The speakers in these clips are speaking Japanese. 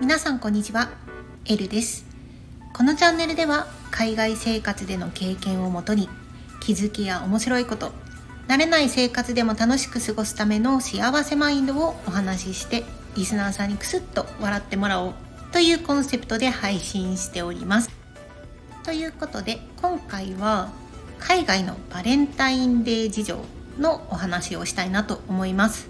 皆さんこんにちは。エルです。このチャンネルでは海外生活での経験をもとに気づきや面白いこと慣れない生活でも楽しく過ごすための幸せマインドをお話ししてリスナーさんにクスッと笑ってもらおうというコンセプトで配信しております。ということで今回は海外のバレンタインデー事情のお話をしたいなと思います、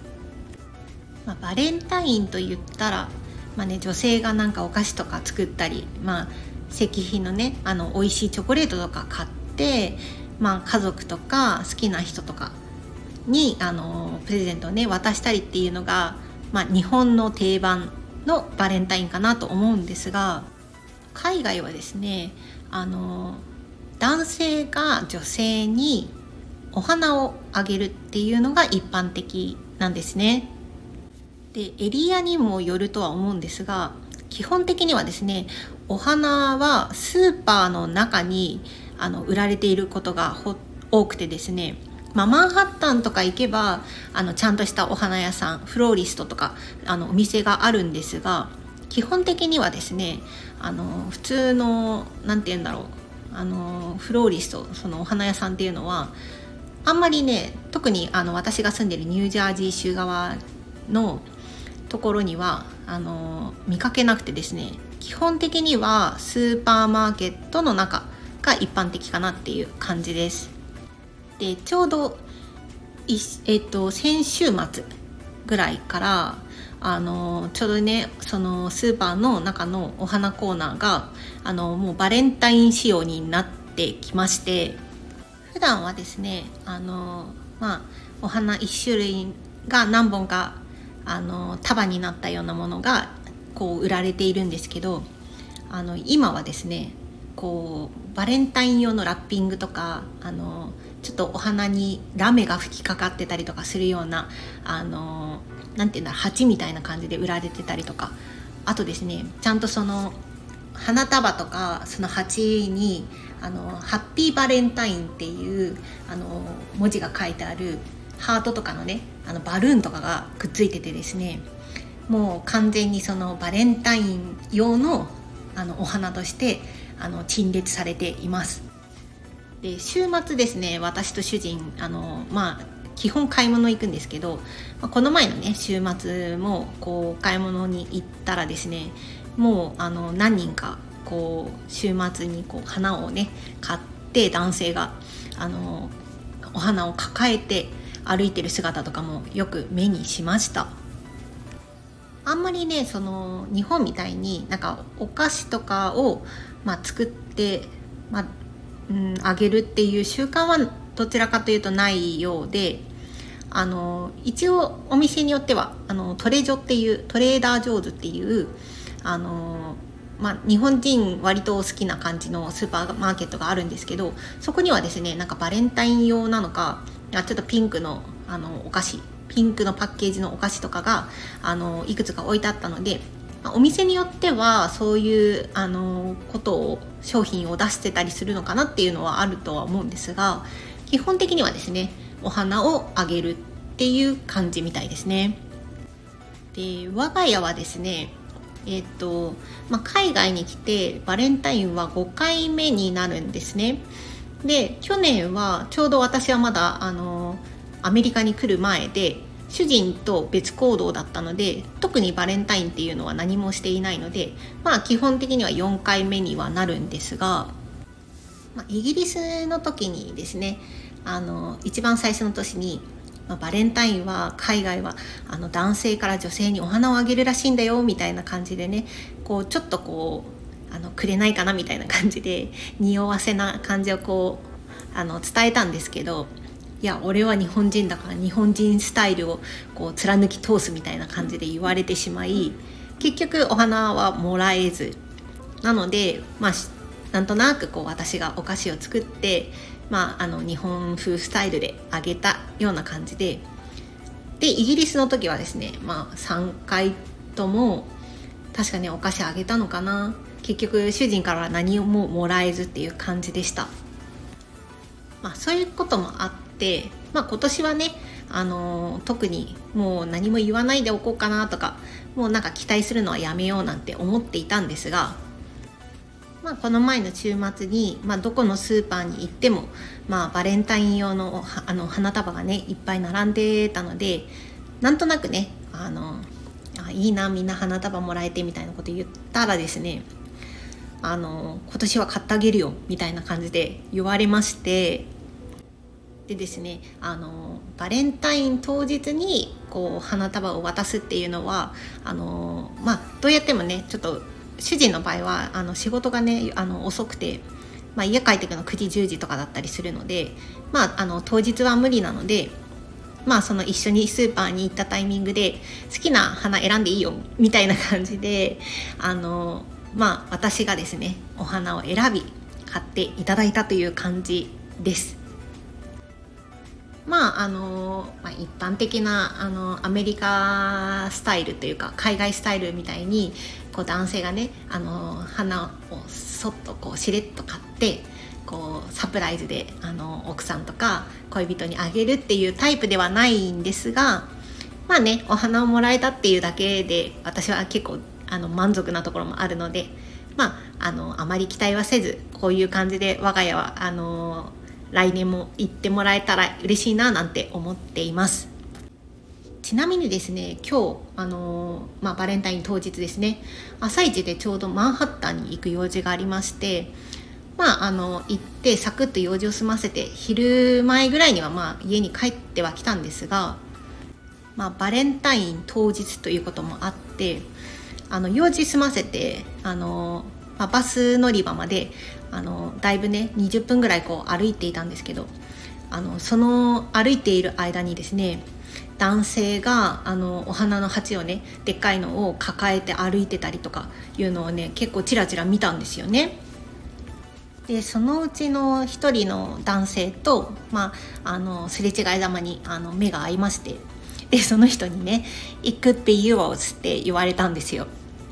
まあ、バレンタインと言ったら、まあね、女性がなんかお菓子とか作ったり、まあ、石碑のねあの美味しいチョコレートとか買って、まあ、家族とか好きな人とかにあのプレゼントをね渡したりっていうのが、まあ、日本の定番のバレンタインかなと思うんですが海外はですねあの男性が女性にお花をあげるっていうのが一般的なんですね。でエリアにもよるとは思うんですが基本的にはですねお花はスーパーの中にあの売られていることが多くてですね、まあ、マンハッタンとか行けばあのちゃんとしたお花屋さんフローリストとかあのお店があるんですが基本的にはですねあの普通の何て言うんだろうあのフローリストそのお花屋さんっていうのはあんまりね特にあの私が住んでるニュージャージー州側のところにはあの見かけなくてですね基本的にはスーパーマーケットの中が一般的かなっていう感じです。でちょうどいえっと、先週末ぐらいからあのちょうどねそのスーパーの中のお花コーナーがあのもうバレンタイン仕様になってきまして普段はですねあのまあお花1種類が何本かあの束になったようなものがこう売られているんですけどあの今はですねこうバレンタイン用のラッピングとかあのちょっとお花にラメが吹きかかってたりとかするようなあのなんていうんだ鉢みたいな感じで売られてたりとかあとですねちゃんとその花束とかその鉢にあのハッピーバレンタインっていうあの文字が書いてあるハートとかのねあのバルーンとかがくっついててですねもう完全にそのバレンタイン用のあのお花としてあの陳列されています。で週末ですね私と主人あのまあ基本買い物行くんですけど、まあ、この前のね週末もこう買い物に行ったらですねもうあの何人かこう週末にこう花をね買って男性があのお花を抱えて歩いてる姿とかもよく目にしました。あんまりねその日本みたいになんかお菓子とかを、まあ、作って、まあうん、あげるっていう習慣はどちらかというとないようであの一応お店によってはあのトレジョっていうトレーダー上手っていうあのまあ、日本人割と好きな感じのスーパーマーケットがあるんですけどそこにはですねなんかバレンタイン用なのかちょっとピンクのあのお菓子ピンクのパッケージのお菓子とかがあのいくつか置いてあったのでまお店によってはそういうあのことを商品を出してたりするのかなっていうのはあるとは思うんですが基本的にはですねお花をあげるっていう感じみたいですね。で我が家はですねえっ、と、まあ、海外に来てバレンタインは5回目になるんですね。で去年はちょうど私はまだあのアメリカに来る前で主人と別行動だったので特にバレンタインっていうのは何もしていないのでまあ基本的には4回目にはなるんですが、まあ、イギリスの時にですねあの一番最初の年に、まあ、バレンタインは海外はあの男性から女性にお花をあげるらしいんだよみたいな感じでねこうちょっとこうあのくれないかなみたいな感じで匂わせな感じをこうあの伝えたんですけどいや俺は日本人だから日本人スタイルをこう貫き通すみたいな感じで言われてしまい結局お花はもらえず。なのでまあなんとなくこう私がお菓子を作ってまあ、あの日本風スタイルであげたような感じで。でイギリスの時はですね、まあ、3回とも確かねお菓子あげたのかな。結局主人からは何ももらえずっていう感じでした、まあ、そういうこともあって、まあ、今年はねあの特にもう何も言わないでおこうかなとかもうなんか期待するのはやめようなんて思っていたんですが、まあ、この前の週末に、まあ、どこのスーパーに行っても、まあ、バレンタイン用のあの花束がねいっぱい並んでたのでなんとなくねあのあいいなみんな花束もらえてみたいなこと言ったらですねあの今年は買ってあげるよみたいな感じで言われましてでですねあのバレンタイン当日にこう花束を渡すっていうのはあのまあどうやってもねちょっと主人の場合はあの仕事がねあの遅くて、まあ、家帰ってくるの9時10時とかだったりするので、まあ、あの当日は無理なのでまあその一緒にスーパーに行ったタイミングで好きな花選んでいいよみたいな感じであのまあ私がですねお花を選び買っていただいたという感じです。まああのまあ、一般的なあのアメリカスタイルというか海外スタイルみたいにこう男性がねあの花をそっとこうしれっと買ってこうサプライズであの奥さんとか恋人にあげるっていうタイプではないんですがまあねお花をもらえたっていうだけで私は結構あの満足なところもあるのでまああのあまり期待はせずこういう感じで我が家はあの来年も行ってもらえたら嬉しいななんて思っています。ちなみにですね今日あのまあ、バレンタイン当日ですね朝一でちょうどマンハッタンに行く用事がありましてまあ、あの行ってサクッと用事を済ませて昼前ぐらいにはまあ家に帰ってはきたんですが、まあ、バレンタイン当日ということもあってあの用事済ませてあの、まあ、バス乗り場まであのだいぶね20分ぐらいこう歩いていたんですけどあのその歩いている間にですね男性があのお花の鉢をねでっかいのを抱えて歩いてたりとかいうのをね結構ちらちら見たんですよね。でそのうちの1人の男性と、まあ、あのすれ違いざまにあの目が合いましてでその人にね「It could be yours」って言われたんですよ。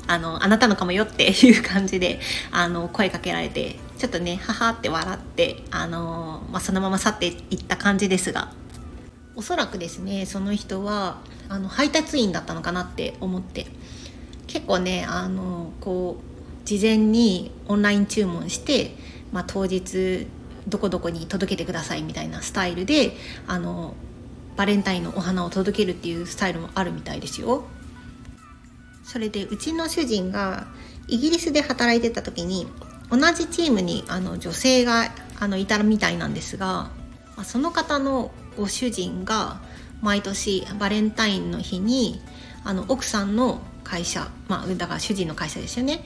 あのあなたのかもよっていう感じであの声かけられてちょっとねはって笑ってあの、まあ、そのまま去っていった感じですがおそらくですねその人はあの配達員だったのかなって思って結構ねあのこう事前にオンライン注文してまあ、当日どこどこに届けてくださいみたいなスタイルであのバレンタインのお花を届けるっていうスタイルもあるみたいですよ。それでうちの主人がイギリスで働いてた時に同じチームにあの女性があのいたみたいなんですがその方のご主人が毎年バレンタインの日にあの奥さんの会社、まあ、だから主人の会社ですよね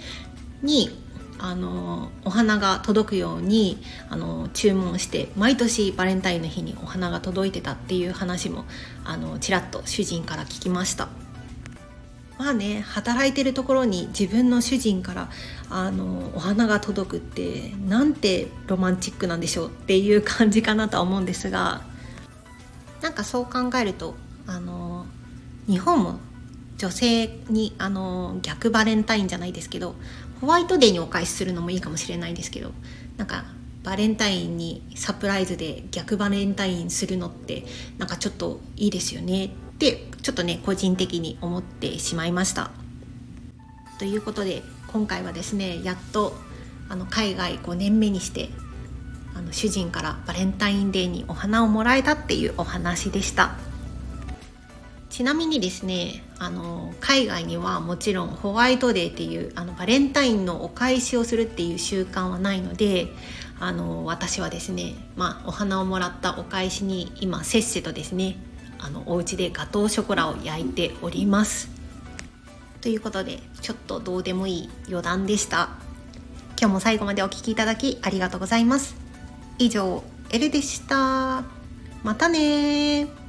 にあのお花が届くようにあの注文して毎年バレンタインの日にお花が届いてたっていう話もあのちらっと主人から聞きました。まあね働いてるところに自分の主人からあのお花が届くってなんてロマンチックなんでしょうっていう感じかなとは思うんですがなんかそう考えるとあの日本も女性にあの逆バレンタインじゃないですけどホワイトデーにお返しするのもいいかもしれないですけどなんかバレンタインにサプライズで逆バレンタインするのってなんかちょっといいですよねってちょっとね個人的に思ってしまいました。ということで今回はですねやっとあの海外5年目にしてあの主人からバレンタインデーにお花をもらえたっていうお話でした。ちなみにですねあの海外にはもちろんホワイトデーっていうあのバレンタインのお返しをするっていう習慣はないのであの私はですね、まあ、お花をもらったお返しに今せっせとですねあのお家でガトーショコラを焼いております。ということでちょっとどうでもいい余談でした。今日も最後までお聴きいただきありがとうございます。以上、エルでした。またね